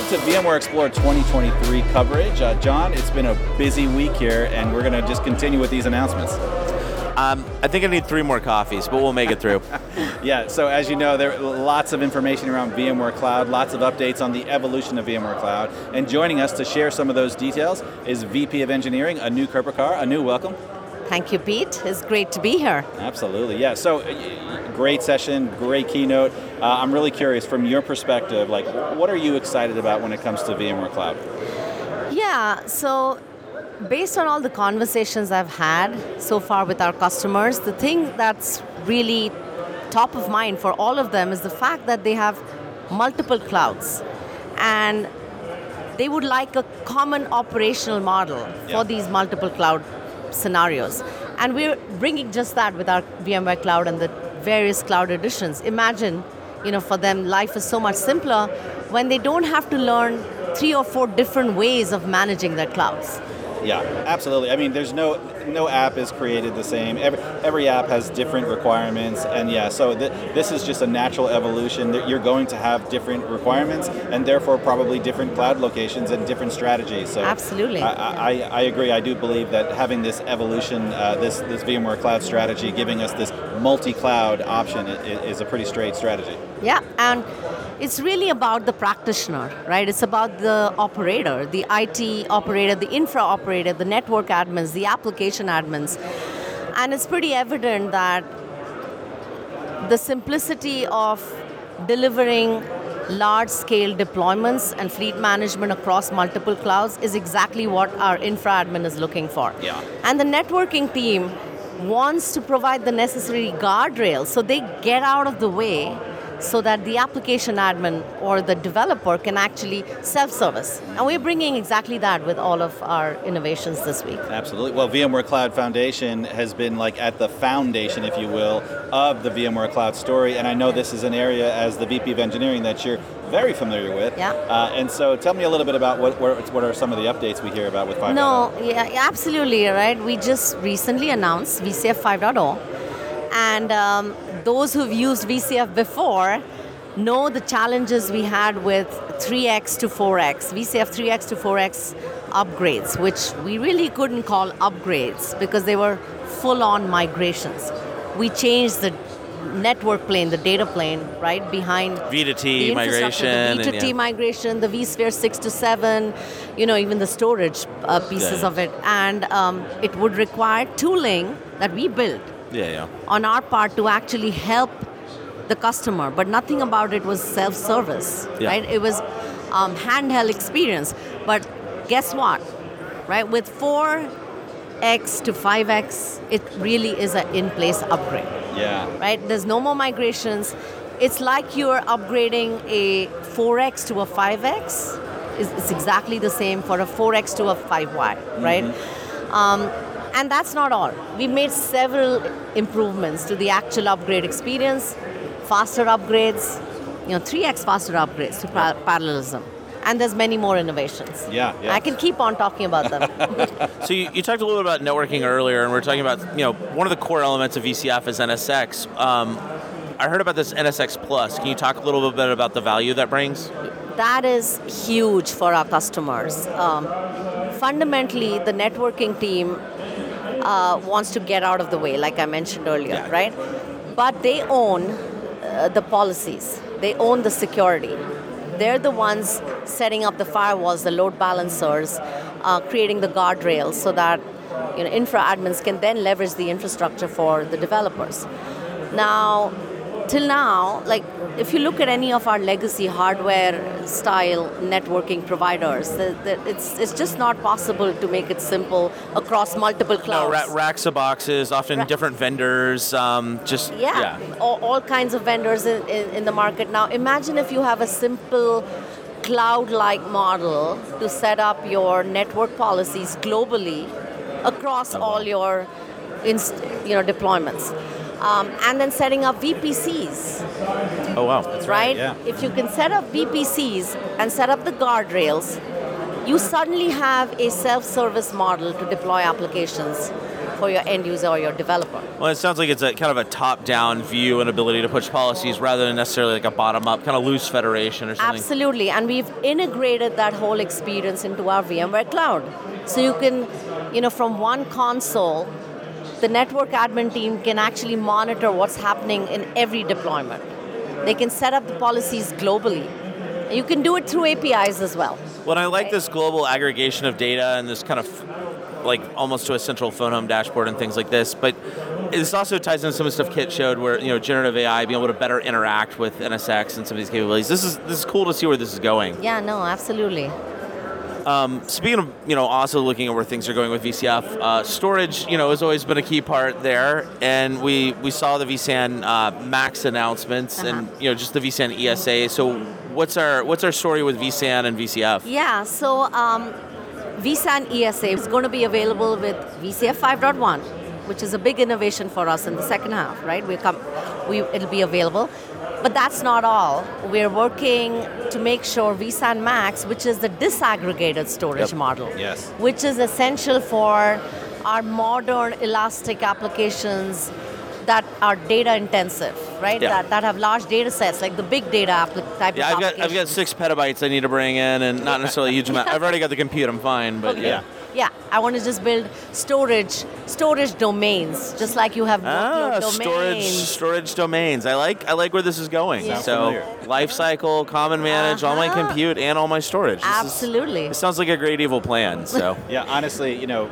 welcome to VMware Explore 2023 coverage. Uh, John, it's been a busy week here, and we're going to just continue with these announcements. Um, I think I need three more coffees, but we'll make it through. yeah, so as you know, there are lots of information around VMware Cloud, lots of updates on the evolution of VMware Cloud. And joining us to share some of those details is VP of Engineering, Anu Kirpekar. Anu, welcome. Thank you, Pete. It's great to be here. Absolutely, yeah. So, great session, great keynote. Uh, I'm really curious, from your perspective, like, what are you excited about when it comes to VMware Cloud? Yeah, so based on all the conversations I've had so far with our customers, the thing that's really top of mind for all of them is the fact that they have multiple clouds. And they would like a common operational model yeah. for these multiple cloud scenarios. And we're bringing just that with our VMware Cloud and the various cloud editions. Imagine, you know, for them, life is so much simpler when they don't have to learn three or four different ways of managing their clouds. Yeah, absolutely. I mean, there's no no app is created the same. Every every app has different requirements, and yeah, so th- this is just a natural evolution. You're going to have different requirements, and therefore probably different cloud locations and different strategies. So absolutely, I, I, I agree. I do believe that having this evolution, uh, this this VMware Cloud strategy, giving us this multi-cloud option, is, is a pretty straight strategy. Yeah, and it's really about the practitioner, right? It's about the operator, the IT operator, the infra operator, the network admins, the application admins. And it's pretty evident that the simplicity of delivering large scale deployments and fleet management across multiple clouds is exactly what our infra admin is looking for. Yeah. And the networking team wants to provide the necessary guardrails so they get out of the way so that the application admin or the developer can actually self-service. And we're bringing exactly that with all of our innovations this week. Absolutely. Well, VMware Cloud Foundation has been like at the foundation, if you will, of the VMware Cloud story. And I know this is an area as the VP of Engineering that you're very familiar with. Yeah. Uh, and so tell me a little bit about what, what are some of the updates we hear about with 5.0. No, yeah, absolutely, right? We just recently announced VCF 5.0. And um, those who've used VCF before know the challenges we had with 3x to 4x, VCF 3x to 4x upgrades, which we really couldn't call upgrades because they were full on migrations. We changed the network plane, the data plane, right behind V to T migration, the V to T yeah. migration, the vSphere six to seven, you know, even the storage uh, pieces yeah. of it, and um, it would require tooling that we built yeah, yeah. on our part to actually help the customer, but nothing about it was self-service, yeah. right? It was um, handheld experience. But guess what, right? With 4x to 5x, it really is an in-place upgrade. Yeah. Right? There's no more migrations. It's like you're upgrading a 4x to a 5x. It's, it's exactly the same for a 4x to a 5y, right? Mm-hmm. Um, and that's not all. We've made several improvements to the actual upgrade experience, faster upgrades, you know, 3x faster upgrades to par- parallelism. And there's many more innovations. Yeah, yeah. I can keep on talking about them. so you, you, talked a little bit about networking earlier, and we are talking about, you know, one of the core elements of VCF is NSX. Um, I heard about this NSX Plus. Can you talk a little bit about the value that brings? That is huge for our customers. Um, fundamentally, the networking team uh, wants to get out of the way, like I mentioned earlier, yeah. right? But they own uh, the policies, they own the security. They're the ones setting up the firewalls, the load balancers, uh, creating the guardrails so that you know, infra admins can then leverage the infrastructure for the developers. Now, till now, like if you look at any of our legacy hardware style networking providers, the, the, it's it's just not possible to make it simple across multiple clouds. No, ra- racks of boxes, often Ra- different vendors. Um, just yeah, yeah. All, all, kinds of vendors in, in, in the market. Now, imagine if you have a simple cloud-like model to set up your network policies globally across all your inst- you know deployments um, and then setting up VPCs. Oh, wow. That's right? right? Yeah. If you can set up VPCs and set up the guardrails, you suddenly have a self service model to deploy applications for your end user or your developer. Well, it sounds like it's a kind of a top-down view and ability to push policies rather than necessarily like a bottom-up kind of loose federation or something. Absolutely, and we've integrated that whole experience into our VMware cloud. So you can, you know, from one console, the network admin team can actually monitor what's happening in every deployment. They can set up the policies globally. You can do it through APIs as well. Well, I like Right. this global aggregation of data and this kind of like almost to a central phone home dashboard and things like this. But this also ties in some of the stuff Kit showed, where you know generative AI being able to better interact with NSX and some of these capabilities. This is this is cool to see where this is going. Yeah, no, absolutely. Speaking of you know also looking at where things are going with VCF, uh, storage you know has always been a key part there, and we we saw the vSAN uh, Max announcements and Uh-huh. you know just the vSAN ESA. So what's our what's our story with vSAN and VCF? Yeah, so um, vSAN ESA is going to be available with VCF 5.1, which is a big innovation for us in the second half, right? We come, we, it'll be available. But that's not all. We're working to make sure vSAN Max, which is the disaggregated storage Yep. model, Yes. which is essential for our modern elastic applications that are data intensive, right? Yeah. That, that have large data sets, like the big data appli- type Yeah, of I've got I've got six petabytes I need to bring in, and not necessarily a huge amount. I've already got the compute. I'm fine, but Okay. yeah. Yeah, I want to just build storage storage domains, just like you have workload Ah, domains. storage storage domains. I like I like where this is going. Sounds so familiar. life cycle, common manage, all my Uh-huh. compute and all my storage. This is- Absolutely. it sounds like a great evil plan. So Yeah, honestly, you know,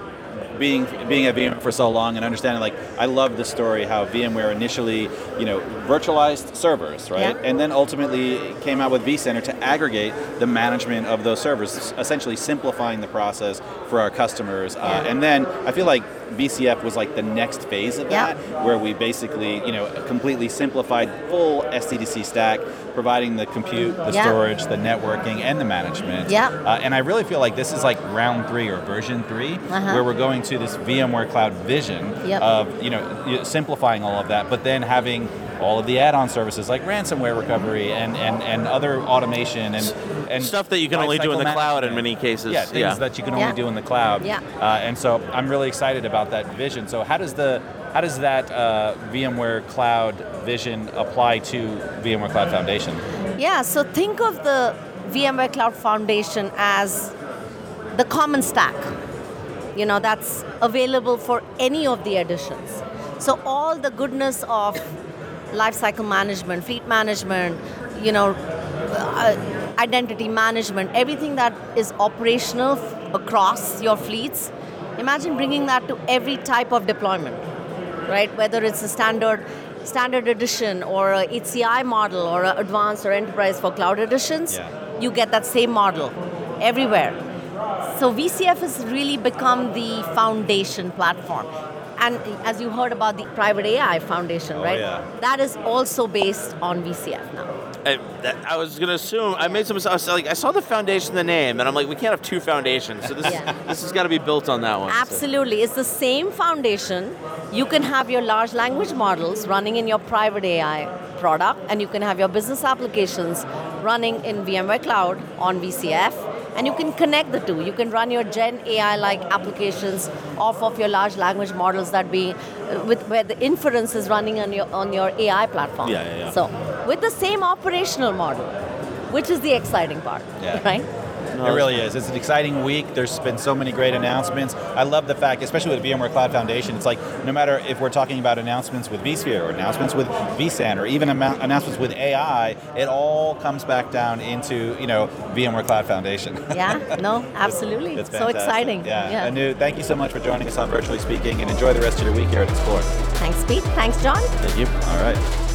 being being at VMware for so long and understanding, like, I love the story how VMware initially, you know, virtualized servers, right, Yeah. and then ultimately came out with vCenter to aggregate the management of those servers, essentially simplifying the process for our customers. Uh, and then I feel like VCF was like the next phase of that, where we basically, you know, completely simplified full SDDC stack, providing the compute, the Yeah. storage, the networking, and the management. Yeah. Uh, and I really feel like this is like round three or version 3 Uh-huh. where we're going to this VMware Cloud vision Yep. of you know simplifying all of that, but then having all of the add-on services like ransomware recovery and, and, and other automation and, and stuff that you can only do in the lifecycle cloud in many cases. Yeah, things Yeah. that you can only Yeah. do in the cloud. Yeah. Uh, and so I'm really excited about that vision. So how does the how does that uh, VMware Cloud vision apply to VMware Cloud Foundation? Yeah, so think of the VMware Cloud Foundation as the common stack. You know, that's available for any of the editions. So all the goodness of lifecycle management, fleet management, you know, uh, identity management, everything that is operational f- across your fleets. Imagine bringing that to every type of deployment, right? Whether it's a standard standard edition or a HCI model or a advanced or enterprise for cloud editions, Yeah. you get that same model everywhere. So VCF has really become the foundation platform. And as you heard about the private AI foundation, Oh, right? yeah. That is also based on VCF now. I, that, I was gonna assume I made some. I was like, I saw the foundation, the name, and I'm like, we can't have two foundations. So this Yeah. this has got to be built on that one. so. Absolutely. It's the same foundation. You can have your large language models running in your private AI product, and you can have your business applications running in VMware Cloud on VCF, and you can connect the two. You can run your Gen AI like applications off of your large language models that be with where the inference is running on your on your AI platform. Yeah, yeah, yeah. So with the same operational model, which is the exciting part, Yeah. right? It really is. It's an exciting week. There's been so many great announcements. I love the fact, especially with VMware Cloud Foundation, it's like no matter if we're talking about announcements with vSphere or announcements with vSAN or even announcements with AI, it all comes back down into you know VMware Cloud Foundation. Yeah, no, absolutely. It's so fantastic. exciting. Yeah. Anu, thank you so much for joining us on Virtually Speaking, and enjoy the rest of your week here at Explore. Thanks, Pete. Thanks, John. Thank you. All right.